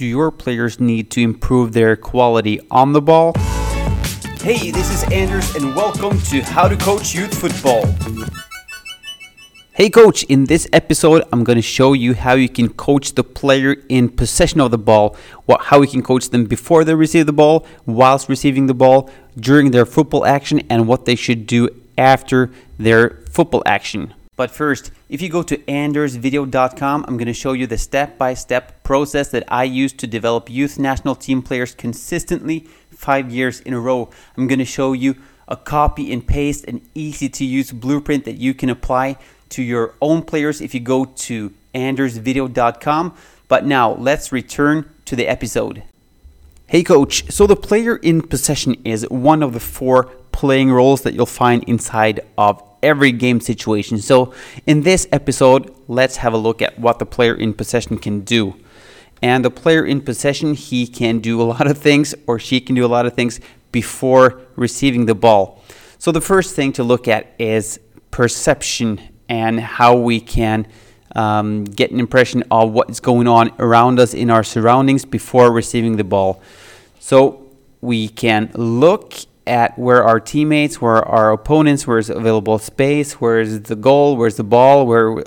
do your players need to improve their quality on the ball? Hey, this is Anders, and welcome to How to Coach Youth Football. Hey, coach, in this episode, I'm going to show you how you can coach the player in possession of the ball, what, how you can coach them before they receive the ball, whilst receiving the ball, during their football action, and what they should do after their football action. But first, if you go to andersvideo.com, I'm going to show you the step by step process that I use to develop youth national team players consistently five years in a row. I'm going to show you a copy and paste, an easy to use blueprint that you can apply to your own players if you go to andersvideo.com. But now let's return to the episode. Hey coach, so the player in possession is one of the four playing roles that you'll find inside of every game situation. So, in this episode, let's have a look at what the player in possession can do. And the player in possession, he can do a lot of things or she can do a lot of things before receiving the ball. So, the first thing to look at is perception and how we can um, get an impression of what's going on around us in our surroundings before receiving the ball. So, we can look at where our teammates, where our opponents, where's available space, where's the goal, where's the ball, where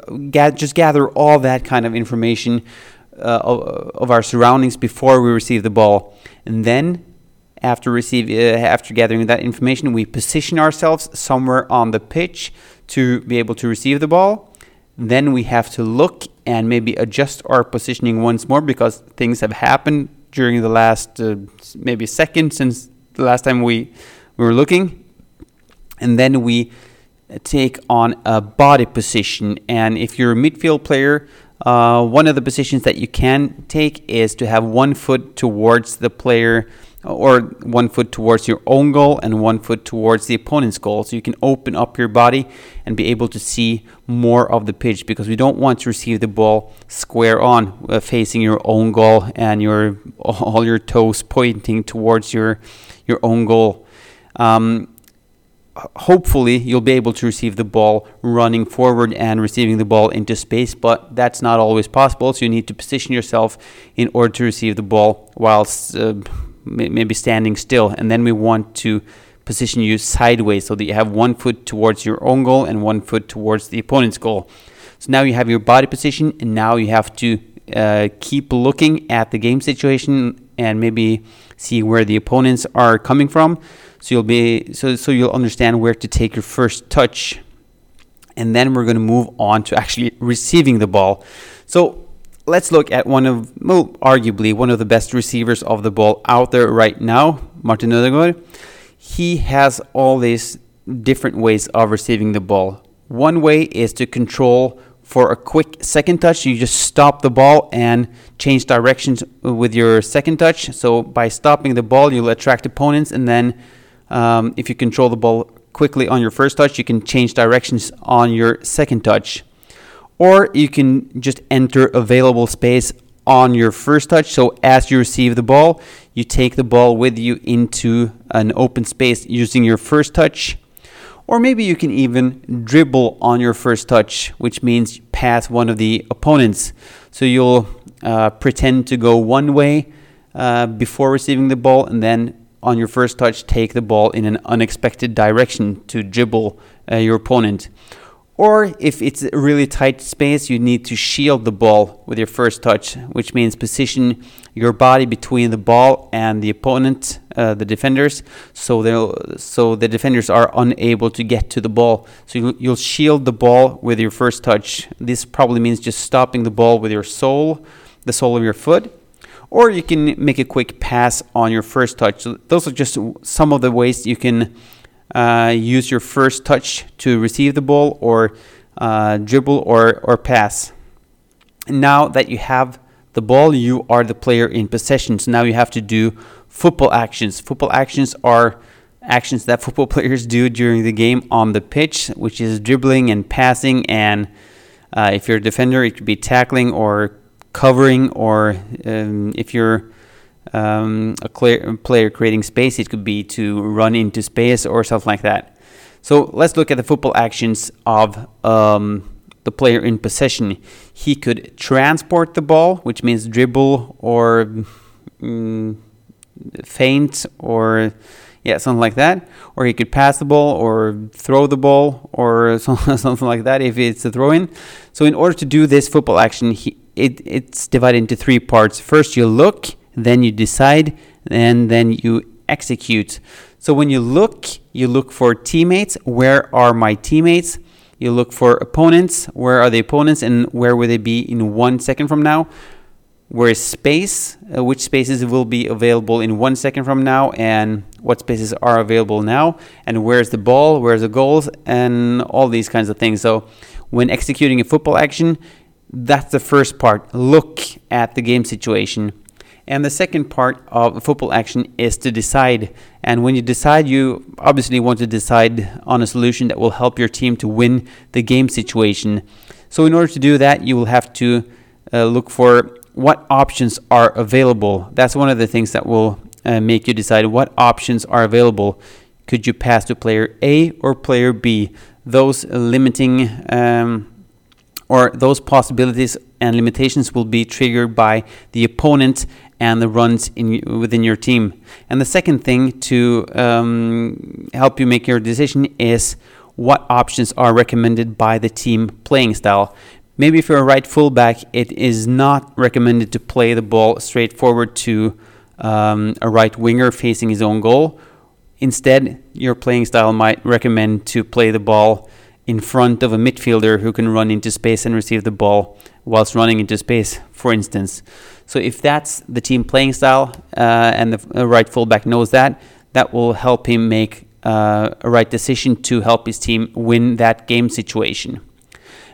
just gather all that kind of information uh, of, our surroundings before we receive the ball, and then after receive uh, after gathering that information, we position ourselves somewhere on the pitch to be able to receive the ball. Then we have to look and maybe adjust our positioning once more because things have happened during the last uh, maybe second since the last time we we were looking, and then we take on a body position. And if you're a midfield player, uh, one of the positions that you can take is to have one foot towards the player or one foot towards your own goal and one foot towards the opponent's goal. So you can open up your body and be able to see more of the pitch because we don't want to receive the ball square on uh, facing your own goal and your all your toes pointing towards your your own goal. Um, hopefully, you'll be able to receive the ball running forward and receiving the ball into space, but that's not always possible. So you need to position yourself in order to receive the ball whilst uh, maybe standing still. And then we want to position you sideways so that you have one foot towards your own goal and one foot towards the opponent's goal. So now you have your body position, and now you have to uh, keep looking at the game situation and maybe see where the opponents are coming from. So you'll be so so you'll understand where to take your first touch, and then we're going to move on to actually receiving the ball. So let's look at one of well, arguably one of the best receivers of the ball out there right now, Martin Odegaard. He has all these different ways of receiving the ball. One way is to control for a quick second touch, you just stop the ball and change directions with your second touch. So by stopping the ball, you'll attract opponents, and then um, if you control the ball quickly on your first touch, you can change directions on your second touch. Or you can just enter available space on your first touch. So as you receive the ball, you take the ball with you into an open space using your first touch or maybe you can even dribble on your first touch, which means pass one of the opponents. So you'll uh, pretend to go one way uh, before receiving the ball, and then on your first touch, take the ball in an unexpected direction to dribble uh, your opponent. Or if it's a really tight space, you need to shield the ball with your first touch, which means position your body between the ball and the opponent, uh, the defenders, so they so the defenders are unable to get to the ball. So you'll, you'll shield the ball with your first touch. This probably means just stopping the ball with your sole, the sole of your foot, or you can make a quick pass on your first touch. So those are just some of the ways you can uh, use your first touch to receive the ball or uh, dribble or, or pass. Now that you have the ball, you are the player in possession. So now you have to do football actions. Football actions are actions that football players do during the game on the pitch, which is dribbling and passing. And uh, if you're a defender, it could be tackling or covering, or um, if you're um, a clear player creating space. It could be to run into space or something like that. So let's look at the football actions of um, the player in possession. He could transport the ball, which means dribble or mm, feint or yeah, something like that. Or he could pass the ball or throw the ball or something like that if it's a throw in. So, in order to do this football action, he, it, it's divided into three parts. First, you look, then you decide, and then you execute. So, when you look, you look for teammates. Where are my teammates? You look for opponents. Where are the opponents and where will they be in one second from now? Where is space? Uh, which spaces will be available in one second from now and what spaces are available now? And where's the ball? Where's the goals? And all these kinds of things. So when executing a football action, that's the first part. Look at the game situation. And the second part of football action is to decide. And when you decide, you obviously want to decide on a solution that will help your team to win the game situation. So, in order to do that, you will have to uh, look for what options are available. That's one of the things that will uh, make you decide what options are available. Could you pass to player A or player B? Those limiting um, or those possibilities and limitations will be triggered by the opponent and the runs in within your team. And the second thing to um, help you make your decision is what options are recommended by the team playing style. Maybe if you're a right fullback, it is not recommended to play the ball straight forward to um, a right winger facing his own goal. Instead, your playing style might recommend to play the ball in front of a midfielder who can run into space and receive the ball whilst running into space, for instance. So if that's the team playing style uh, and the right fullback knows that, that will help him make uh, a right decision to help his team win that game situation.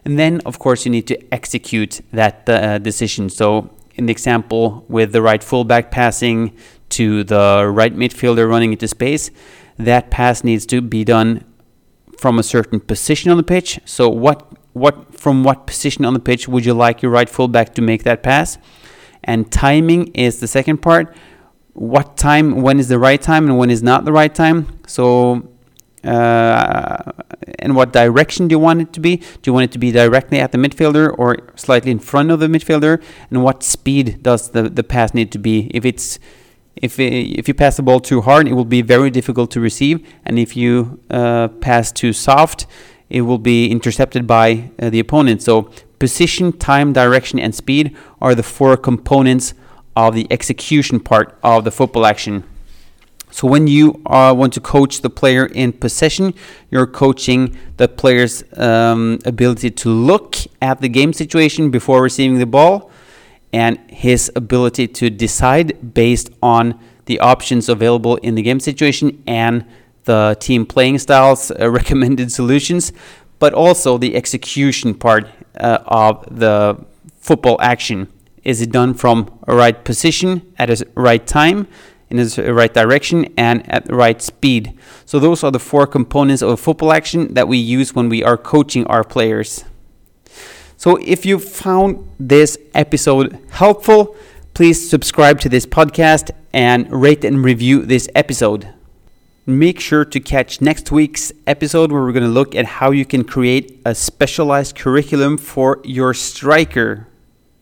And then, of course, you need to execute that uh, decision. So in the example with the right fullback passing to the right midfielder running into space, that pass needs to be done from a certain position on the pitch. So what what from what position on the pitch would you like your right fullback to make that pass? And timing is the second part. What time? When is the right time and when is not the right time? So uh, and what direction do you want it to be? Do you want it to be directly at the midfielder or slightly in front of the midfielder? And what speed does the, the pass need to be? If it's if if you pass the ball too hard, it will be very difficult to receive, and if you uh, pass too soft, it will be intercepted by uh, the opponent. So position, time, direction, and speed are the four components of the execution part of the football action. So when you uh, want to coach the player in possession, you're coaching the player's um, ability to look at the game situation before receiving the ball and his ability to decide based on the options available in the game situation and the team playing styles, uh, recommended solutions, but also the execution part uh, of the football action. Is it done from a right position at a right time? in the right direction and at the right speed. So those are the four components of football action that we use when we are coaching our players. So if you found this episode helpful, please subscribe to this podcast and rate and review this episode. Make sure to catch next week's episode where we're going to look at how you can create a specialized curriculum for your striker.